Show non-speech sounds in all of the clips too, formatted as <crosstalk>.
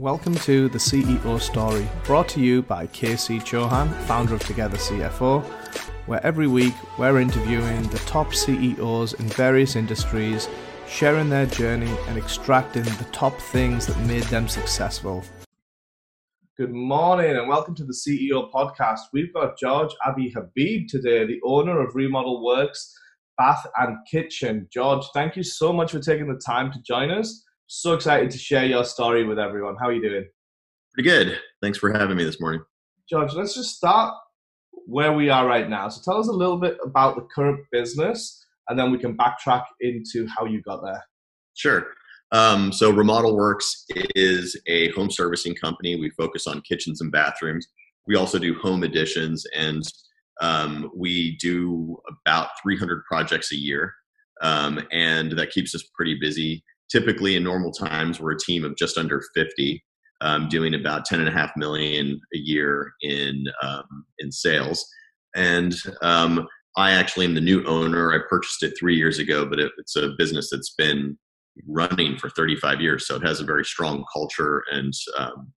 Welcome to the CEO Story, brought to you by KC Chauhan, founder of Together CFO, where every week we're interviewing the top CEOs in various industries, sharing their journey and extracting the top things that made them successful. Good morning and welcome to the CEO podcast. We've got George Abi Habib today, the owner of Remodel Works Bath and Kitchen. George, thank you so much for taking the time to join us. So excited to share your story with everyone. How are you doing? Pretty good. Thanks for having me this morning. George, let's just start where we are right now. So tell us a little bit about the current business and then we can backtrack into how you got there. Sure. Um, so Remodel Works is a home servicing company. We focus on kitchens and bathrooms. We also do home additions and um, we do about 300 projects a year. Um, and that keeps us pretty busy typically in normal times we're a team of just under 50 um, doing about 10 and a half million a year in um, in sales and um, i actually am the new owner i purchased it three years ago but it, it's a business that's been running for 35 years so it has a very strong culture and um,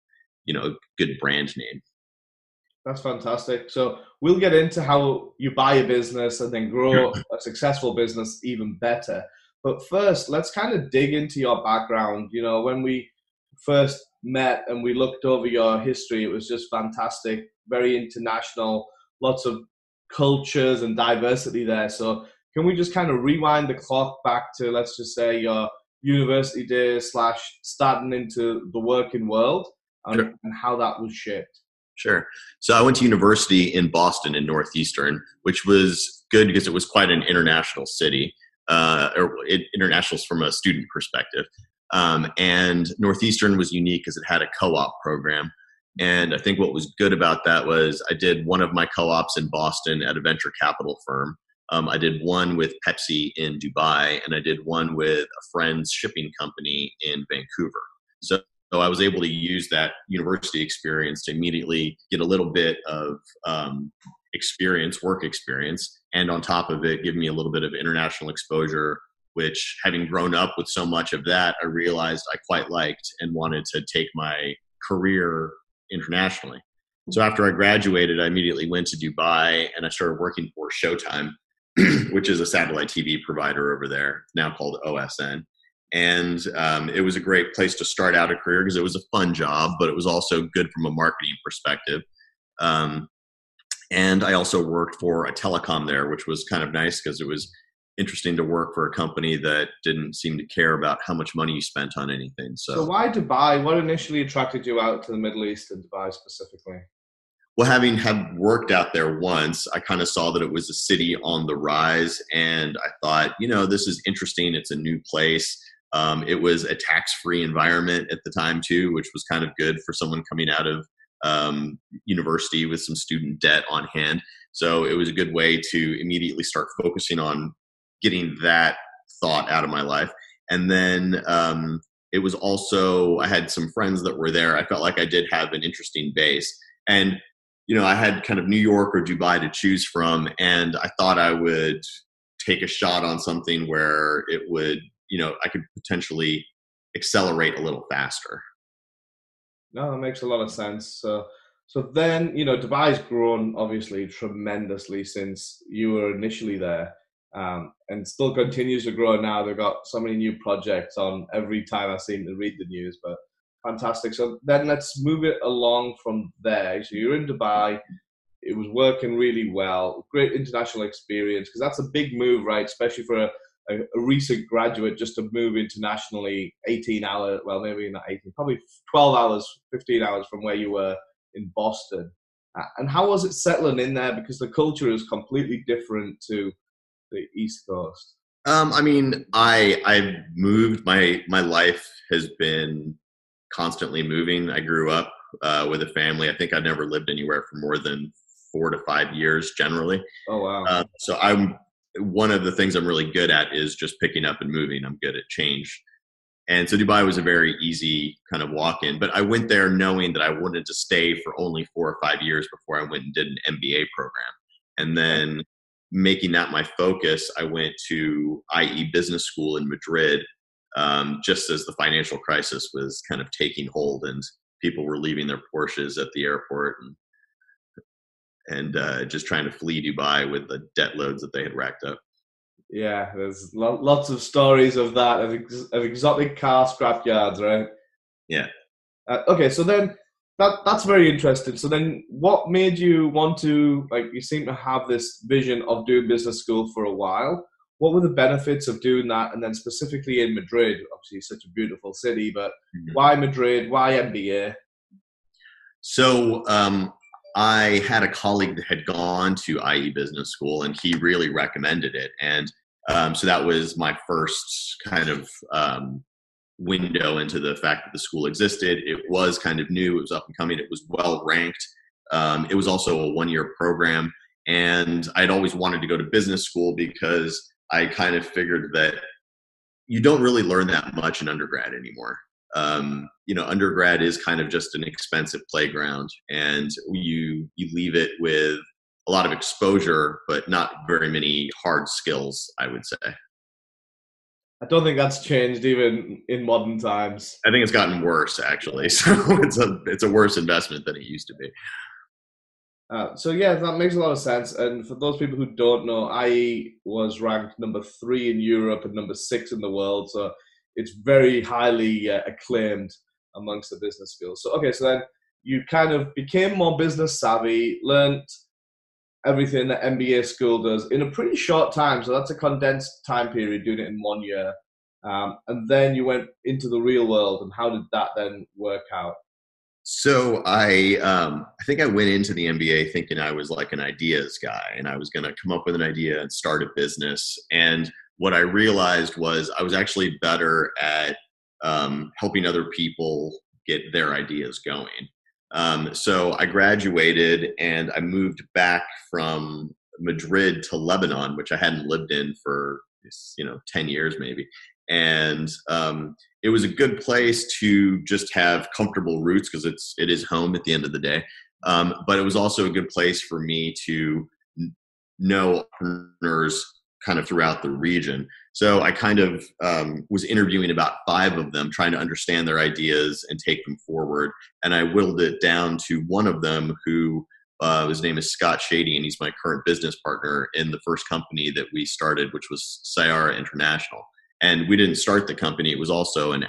you know a good brand name that's fantastic. So we'll get into how you buy a business and then grow a successful business even better. But first, let's kind of dig into your background. You know, when we first met and we looked over your history, it was just fantastic, very international, lots of cultures and diversity there. So, can we just kind of rewind the clock back to, let's just say, your university days slash starting into the working world and, sure. and how that was shaped? Sure. So I went to university in Boston in Northeastern, which was good because it was quite an international city uh, or internationals from a student perspective. Um, and Northeastern was unique because it had a co-op program. And I think what was good about that was I did one of my co-ops in Boston at a venture capital firm. Um, I did one with Pepsi in Dubai, and I did one with a friend's shipping company in Vancouver. So, so I was able to use that university experience to immediately get a little bit of um, experience, work experience, and on top of it, give me a little bit of international exposure. Which, having grown up with so much of that, I realized I quite liked and wanted to take my career internationally. So after I graduated, I immediately went to Dubai and I started working for Showtime, <clears throat> which is a satellite TV provider over there, now called OSN. And um, it was a great place to start out a career because it was a fun job, but it was also good from a marketing perspective. Um, and I also worked for a telecom there, which was kind of nice because it was interesting to work for a company that didn't seem to care about how much money you spent on anything. So, so why Dubai? What initially attracted you out to the Middle East and Dubai specifically? Well, having had worked out there once, I kind of saw that it was a city on the rise, and I thought, you know, this is interesting. It's a new place. Um, it was a tax-free environment at the time too, which was kind of good for someone coming out of um, university with some student debt on hand. So it was a good way to immediately start focusing on getting that thought out of my life. And then um, it was also, I had some friends that were there. I felt like I did have an interesting base. And, you know, I had kind of New York or Dubai to choose from. And I thought I would take a shot on something where it would, you know, I could potentially accelerate a little faster. No, that makes a lot of sense. So, so then you know, Dubai's grown obviously tremendously since you were initially there, um, and still continues to grow now. They've got so many new projects on every time I seem to read the news, but fantastic. So then let's move it along from there. So you're in Dubai. It was working really well. Great international experience because that's a big move, right? Especially for a a, a, recent graduate just to move internationally 18 hours, well, maybe not 18, probably 12 hours, 15 hours from where you were in Boston. And how was it settling in there? Because the culture is completely different to the East Coast. Um, I mean, I I've moved. My my life has been constantly moving. I grew up uh, with a family. I think I've never lived anywhere for more than four to five years generally. Oh wow! Uh, so I'm one of the things I'm really good at is just picking up and moving. I'm good at change. And so Dubai was a very easy kind of walk in. But I went there knowing that I wanted to stay for only four or five years before I went and did an MBA program. And then making that my focus, I went to IE Business School in Madrid um, just as the financial crisis was kind of taking hold and people were leaving their Porsches at the airport and and uh, just trying to flee Dubai with the debt loads that they had racked up. Yeah, there's lo- lots of stories of that of, ex- of exotic car scrap yards, right? Yeah. Uh, okay, so then that that's very interesting. So then, what made you want to like? You seem to have this vision of doing business school for a while. What were the benefits of doing that, and then specifically in Madrid? Obviously, such a beautiful city, but mm-hmm. why Madrid? Why MBA? So um, I had a colleague that had gone to IE Business School, and he really recommended it, and um, so that was my first kind of um, window into the fact that the school existed. It was kind of new, it was up and coming, it was well ranked. Um, it was also a one year program. And I'd always wanted to go to business school because I kind of figured that you don't really learn that much in undergrad anymore. Um, you know, undergrad is kind of just an expensive playground, and you you leave it with a lot of exposure, but not very many hard skills. I would say. I don't think that's changed even in modern times. I think it's gotten worse actually. <laughs> So it's a it's a worse investment than it used to be. Uh, so yeah, that makes a lot of sense. And for those people who don't know, I was ranked number three in Europe and number six in the world. So it's very highly uh, acclaimed amongst the business schools. So okay, so then you kind of became more business savvy, learned everything that MBA school does in a pretty short time. So that's a condensed time period, doing it in one year. Um, and then you went into the real world, and how did that then work out? So I, um, I think I went into the MBA thinking I was like an ideas guy, and I was going to come up with an idea and start a business. And what I realized was I was actually better at um, helping other people get their ideas going. Um, so I graduated and I moved back from Madrid to Lebanon, which I hadn't lived in for you know 10 years maybe. And um, it was a good place to just have comfortable roots because it's it is home at the end of the day. Um, but it was also a good place for me to know entrepreneurs kind of throughout the region. So I kind of um, was interviewing about five of them, trying to understand their ideas and take them forward. And I whittled it down to one of them who uh, his name is Scott Shady, and he's my current business partner in the first company that we started, which was Sayara International. And we didn't start the company; it was also an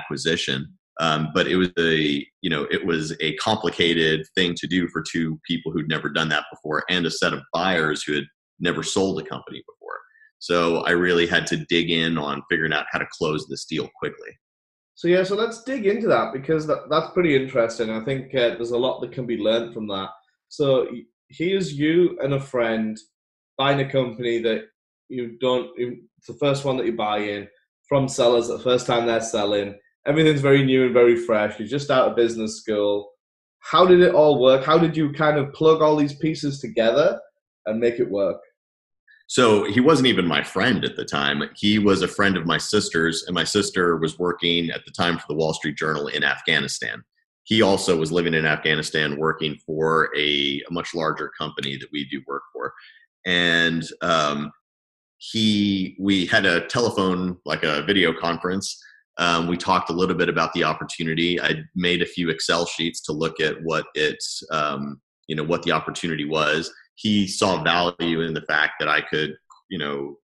acquisition. Um, but it was a you know it was a complicated thing to do for two people who'd never done that before, and a set of buyers who had never sold a company before. So I really had to dig in on figuring out how to close this deal quickly. So yeah, so let's dig into that because that, that's pretty interesting. I think uh, there's a lot that can be learned from that. So here's you and a friend buying a company that you don't. It's the first one that you buy in from sellers. The first time they're selling, everything's very new and very fresh. You're just out of business school. How did it all work? How did you kind of plug all these pieces together and make it work? So he wasn't even my friend at the time. He was a friend of my sister's, and my sister was working at the time for the Wall Street Journal in Afghanistan. He also was living in Afghanistan working for a, a much larger company that we do work for. And um, he, we had a telephone, like a video conference. Um, we talked a little bit about the opportunity. I made a few Excel sheets to look at what it's, um, you know, what the opportunity was he saw value in the fact that I could, you know,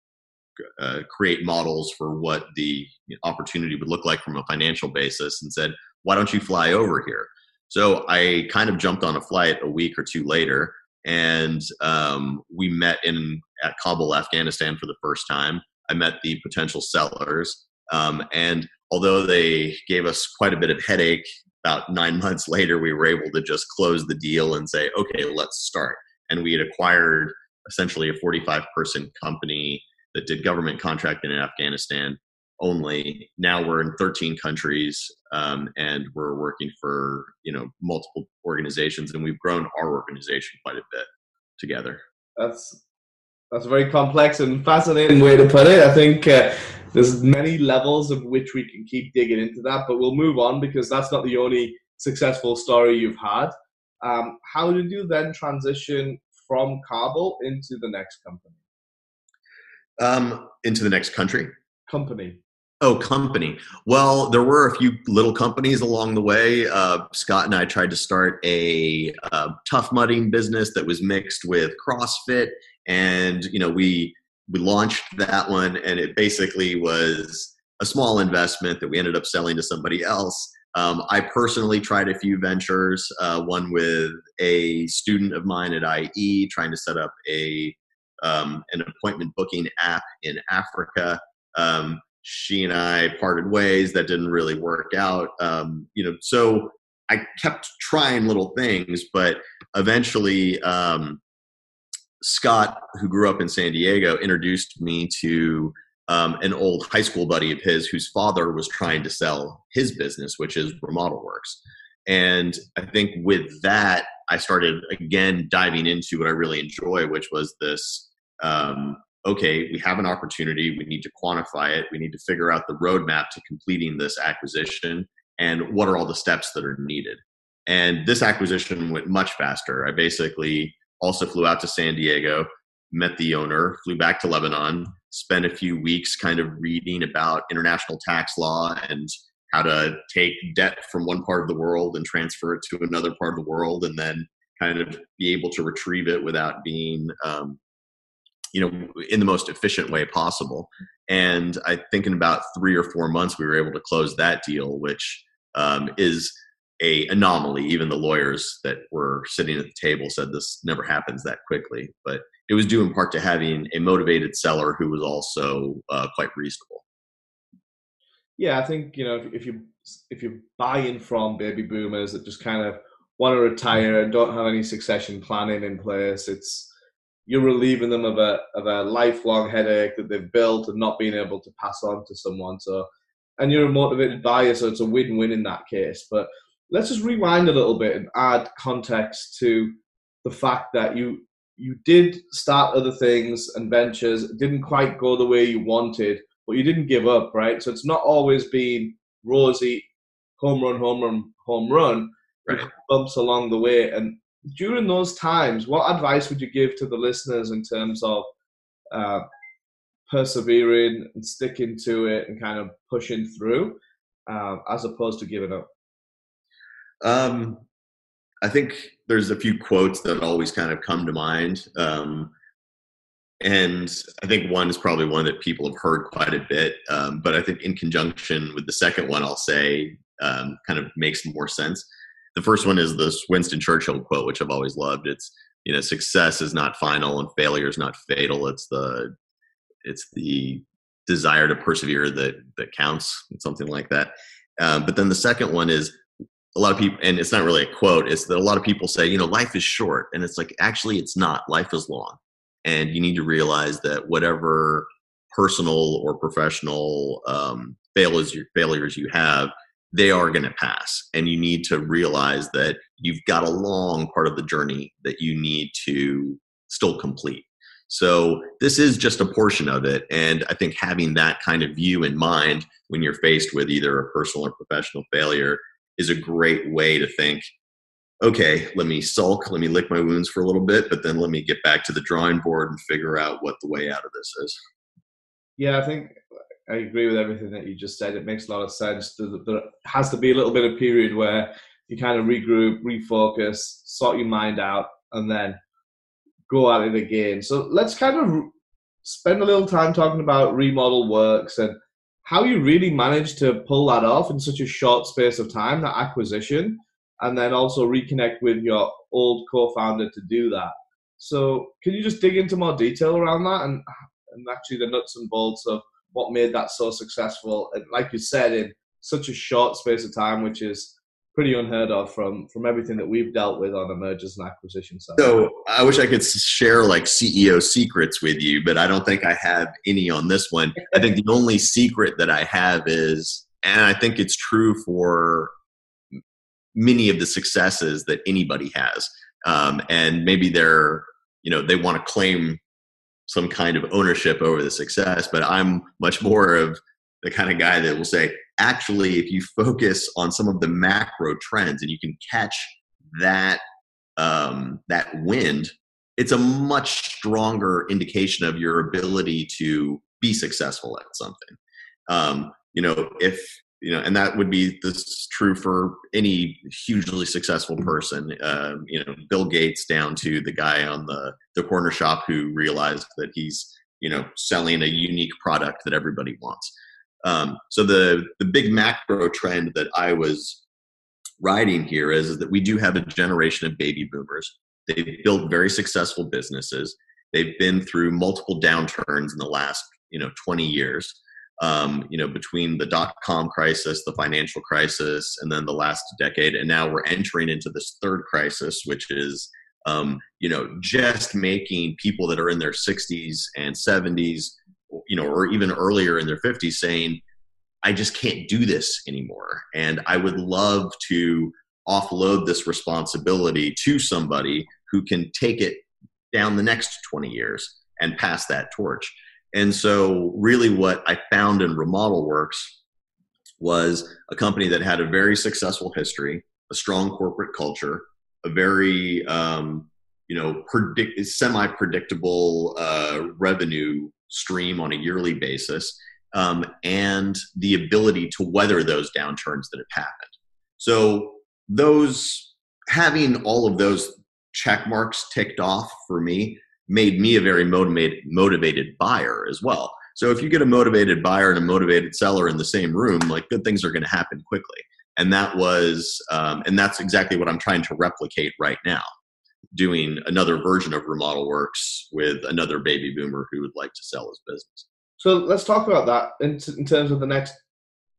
uh, create models for what the opportunity would look like from a financial basis and said, why don't you fly over here? So I kind of jumped on a flight a week or two later and um, we met in at Kabul, Afghanistan for the first time. I met the potential sellers. Um, and although they gave us quite a bit of headache, about nine <laughs> months later, we were able to just close the deal and say, okay, let's start and we had acquired essentially a 45 person company that did government contracting in Afghanistan only. Now we're in 13 countries um, and we're working for you know multiple organizations, and we've grown our organization quite a bit together. That's that's a very complex and fascinating way to put it. I think uh, there's many levels of which we can keep digging into that, but we'll move on because that's not the only successful story you've had. Um, how did you then transition from Kabul into the next company? Um, into the next country? Company. Oh, company. Well, there were a few little companies along the way. Uh, Scott and I tried to start a uh, tough mudding business that was mixed with CrossFit, and you know we we launched that one, and it basically was a small investment that we ended up selling to somebody else. Um, I personally tried a few ventures, uh, one with a student of mine at IE, trying to set up a um, an appointment booking app in Africa. Um, she and I parted ways. That didn't really work out. Um, you know, so I kept trying little things, but eventually, um, Scott, who grew up in San Diego, introduced me to um, an old high school buddy of his whose father was trying to sell his business, which is Remodel Works. And I think with that, I started again diving into what I really enjoy, which was this um, okay, we have an opportunity. We need to quantify it. We need to figure out the roadmap to completing this acquisition and what are all the steps that are needed. And this acquisition went much faster. I basically also flew out to San Diego, met the owner, flew back to Lebanon, spent a few weeks kind of reading about international tax law and how to take debt from one part of the world and transfer it to another part of the world and then kind of be able to retrieve it without being um, you know in the most efficient way possible. And i think in about three or four months we were able to close that deal which um, is a anomaly. Even the lawyers that were sitting at the table said this never happens that quickly. But it was due in part to having a motivated seller who was also uh, quite reasonable yeah i think you know if, if you if you're buying from baby boomers that just kind of want to retire and don't have any succession planning in place it's you're relieving them of a of a lifelong headache that they've built and not being able to pass on to someone. So, and you're a motivated buyer, so it's a win-win in that case. But let's just rewind a little bit and add context to the fact that you you did start other things and ventures, didn't quite go the way you wanted, but you didn't give up, right? So it's not always been rosy, home run, home run, home run. Right. Bumps along the way, and during those times, what advice would you give to the listeners in terms of uh, persevering and sticking to it and kind of pushing through, uh, as opposed to giving up? Um, I think there's a few quotes that always kind of come to mind. Um, and I think one is probably one that people have heard quite a bit. Um, but I think in conjunction with the second one, I'll say um, kind of makes more sense the first one is this Winston Churchill quote, which I've always loved. It's you know, success is not final and failure is not fatal. It's the it's the desire to persevere that that counts, something like that. Um, but then the second one is a lot of people, and it's not really a quote. It's that a lot of people say, you know, life is short, and it's like actually it's not. Life is long, and you need to realize that whatever personal or professional um, failures failures you have they are going to pass. And you need to realize that you've got a long part of the journey that you need to still complete. So this is just a portion of it. And I think having that kind of view in mind when you're faced with either a personal or professional failure is a great way to think okay, let me sulk, let me lick my wounds for a little bit, but then let me get back to the drawing board and figure out what the way out of this is. Yeah, I think I agree with everything that you just said. It makes a lot of sense. There has to be a little bit of period where you kind of regroup, refocus, sort your mind out, and then go at it again. So let's kind of spend a little time talking about remodel works and how you really managed to pull that off in such a short space of time, that acquisition, and then also reconnect with your old co-founder to do that. So can you just dig into more detail around that and, and actually the nuts and bolts of what made that so successful. And like you said, in such a short space of time, which is pretty unheard of from from everything that we've dealt with on a mergers and acquisition side. So I wish I could share like CEO secrets with you, but I don't think I have any on this one. I think the only secret that I have is, and I think it's true for many of the successes that anybody has, um, and maybe they're you know they want to claim some kind of ownership over the success, but I'm much more of the kind of guy that will say, actually, if you focus on some of the macro trends and you can catch that um, that wind, it's a much stronger indication of your ability to be successful at something. Um, you know, if you know, and that would be this true for any hugely successful person. Uh, you know, Bill Gates down to the guy on the the corner shop who realized that he's you know selling a unique product that everybody wants. Um, so the the big macro trend that I was riding here is, is that we do have a generation of baby boomers. They've built very successful businesses. They've been through multiple downturns in the last you know 20 years um, you know, between the dot com crisis, the financial crisis, and then the last decade. And now we're entering into this third crisis, which is, um, you know, just making people that are in their 60s and 70s, you know, or even earlier in their 50s saying, I just can't do this anymore. And I would love to offload this responsibility to somebody who can take it down the next 20 years and pass that torch. And so, really, what I found in Remodel Works was a company that had a very successful history, a strong corporate culture, a very um, you know predict semi predictable uh, revenue stream on a yearly basis, um, and the ability to weather those downturns that have happened. So those having all of those check marks ticked off for me made me a very motivated motivated buyer as well. So if you get a motivated buyer and a motivated seller in the same room, like good things are going to happen quickly. And that was, um, and that's exactly what I'm trying to replicate right now, doing another version of Remodel Works with another baby boomer who would like to sell his business. So let's talk about that in, in terms of the next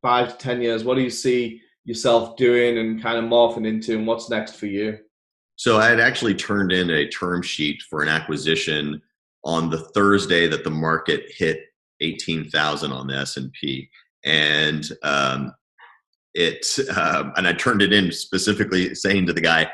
five to ten years. What do you see yourself doing and kind of morphing into, and what's next for you? So I had actually turned in a term sheet for an acquisition on the Thursday that the market hit 18,000 on the S&P. And um, it uh, and I turned it in specifically saying to the guy,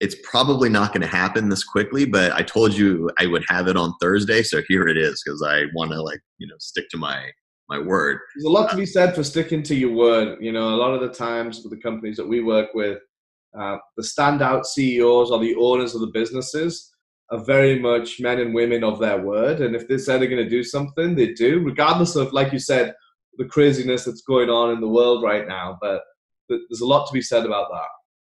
it's probably not going to happen this quickly, but I told you I would have it on Thursday, so here it is because I want to like you know stick to my my word. There's a lot to be said for sticking to your word. You know, a lot of the times with the companies that we work with, uh, the standout CEOs or the owners of the businesses are very much men and women of their word. And if they say they're going to do something, they do, regardless of, like you said, the craziness that's going on in the world right now. But there's a lot to be said about that.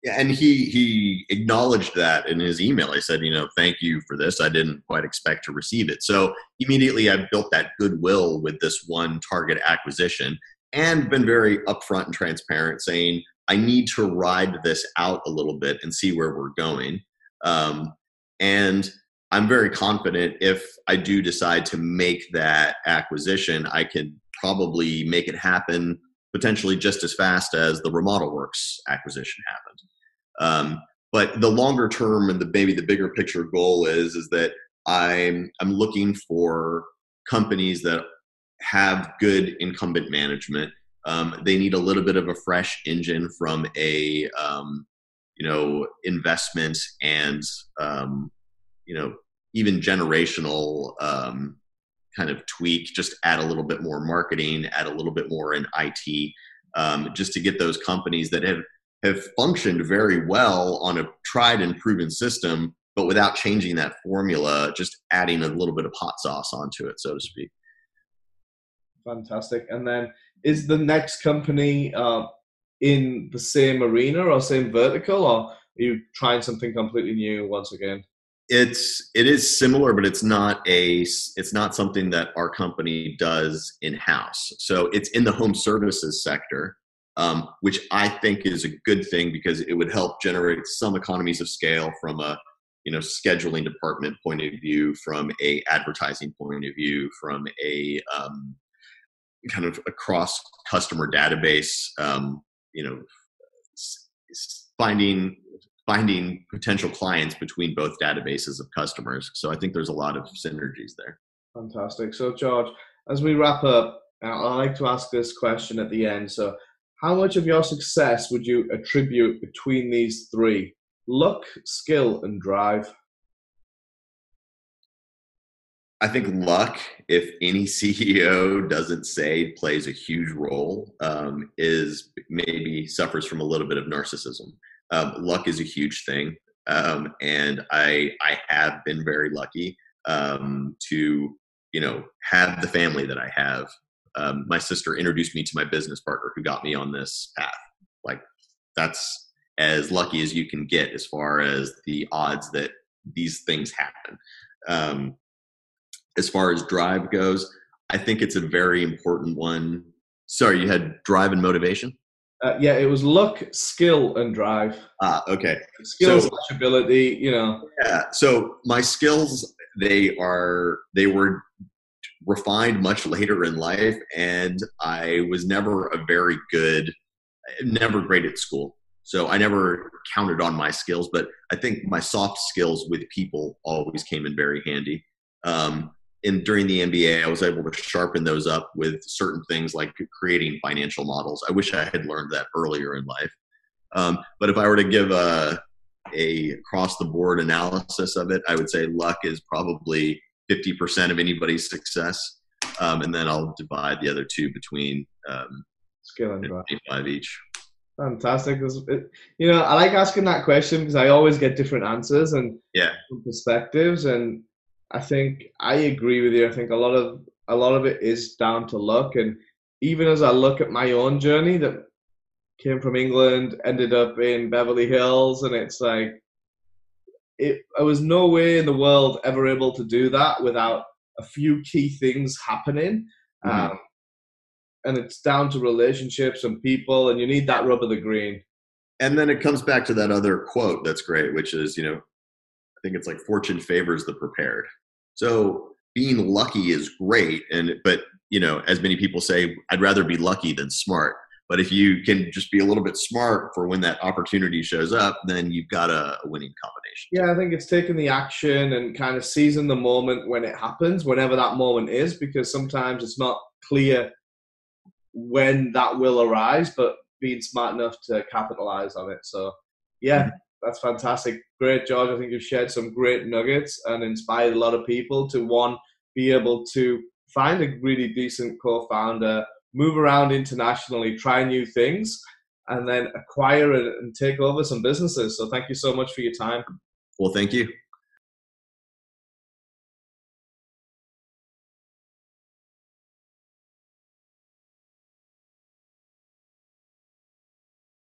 Yeah, and he he acknowledged that in his email. He said, you know, thank you for this. I didn't quite expect to receive it. So immediately I built that goodwill with this one target acquisition and been very upfront and transparent saying I need to ride this out a little bit and see where we're going. Um, and I'm very confident if I do decide to make that acquisition, I can probably make it happen potentially just as fast as the Remodel Works acquisition happened. Um, but the longer term and the maybe the bigger picture goal is is that I'm I'm looking for companies that have good incumbent management um, they need a little bit of a fresh engine from a um, you know investment and um, you know even generational um, kind of tweak. Just add a little bit more marketing, add a little bit more in IT, um, just to get those companies that have have functioned very well on a tried and proven system, but without changing that formula, just adding a little bit of hot sauce onto it, so to speak. Fantastic. And then is the next company uh, in the same arena or same vertical, or are you trying something completely new once again? It's it is similar, but it's not a it's not something that our company does in house. So it's in the home services sector, um, which I think is a good thing because it would help generate some economies of scale from a you know scheduling department point of view, from a advertising point of view, from a um, kind of across customer database, um, you know, finding finding potential clients between both databases of customers. So I think there's a lot of synergies there. Fantastic. So George, as we wrap up, I like to ask this question at the end. So, how much of your success would you attribute between these three: luck, skill, and drive? I think luck, if any CEO doesn't say plays a huge role, um, is maybe suffers from a little bit of narcissism. Um, luck is a huge thing, um, and I I have been very lucky um, to you know have the family that I have, um, my sister introduced me to my business partner who got me on this path. Like that's as lucky as you can get as far as the odds that these things happen. Um, as far as drive goes, I think it's a very important one. Sorry, you had drive and motivation. Uh, yeah, it was luck, skill, and drive. Ah, okay. Skills, so, ability, you know. Yeah. So my skills, they are they were refined much later in life, and I was never a very good, never great at school. So I never counted on my skills, but I think my soft skills with people always came in very handy. Um, and during the MBA, I was able to sharpen those up with certain things like creating financial models. I wish I had learned that earlier in life. Um, but if I were to give a, a across the board analysis of it, I would say luck is probably 50% of anybody's success. Um, and then I'll divide the other two between um, skill and. Five each. Fantastic. You know, I like asking that question because I always get different answers and yeah perspectives. And I think I agree with you. I think a lot of a lot of it is down to luck. And even as I look at my own journey that came from England, ended up in Beverly Hills, and it's like it, I was no way in the world ever able to do that without a few key things happening. Mm-hmm. Um, and it's down to relationships and people, and you need that rub of the green. And then it comes back to that other quote that's great, which is, you know, I think it's like fortune favors the prepared. So being lucky is great, and but you know, as many people say, I'd rather be lucky than smart. But if you can just be a little bit smart for when that opportunity shows up, then you've got a, a winning combination. Yeah, I think it's taking the action and kind of seizing the moment when it happens, whenever that moment is, because sometimes it's not clear when that will arise, but being smart enough to capitalize on it. So, yeah, mm-hmm. That's fantastic. Great, George. I think you've shared some great nuggets and inspired a lot of people to one, be able to find a really decent co founder, move around internationally, try new things, and then acquire and take over some businesses. So, thank you so much for your time. Well, thank you.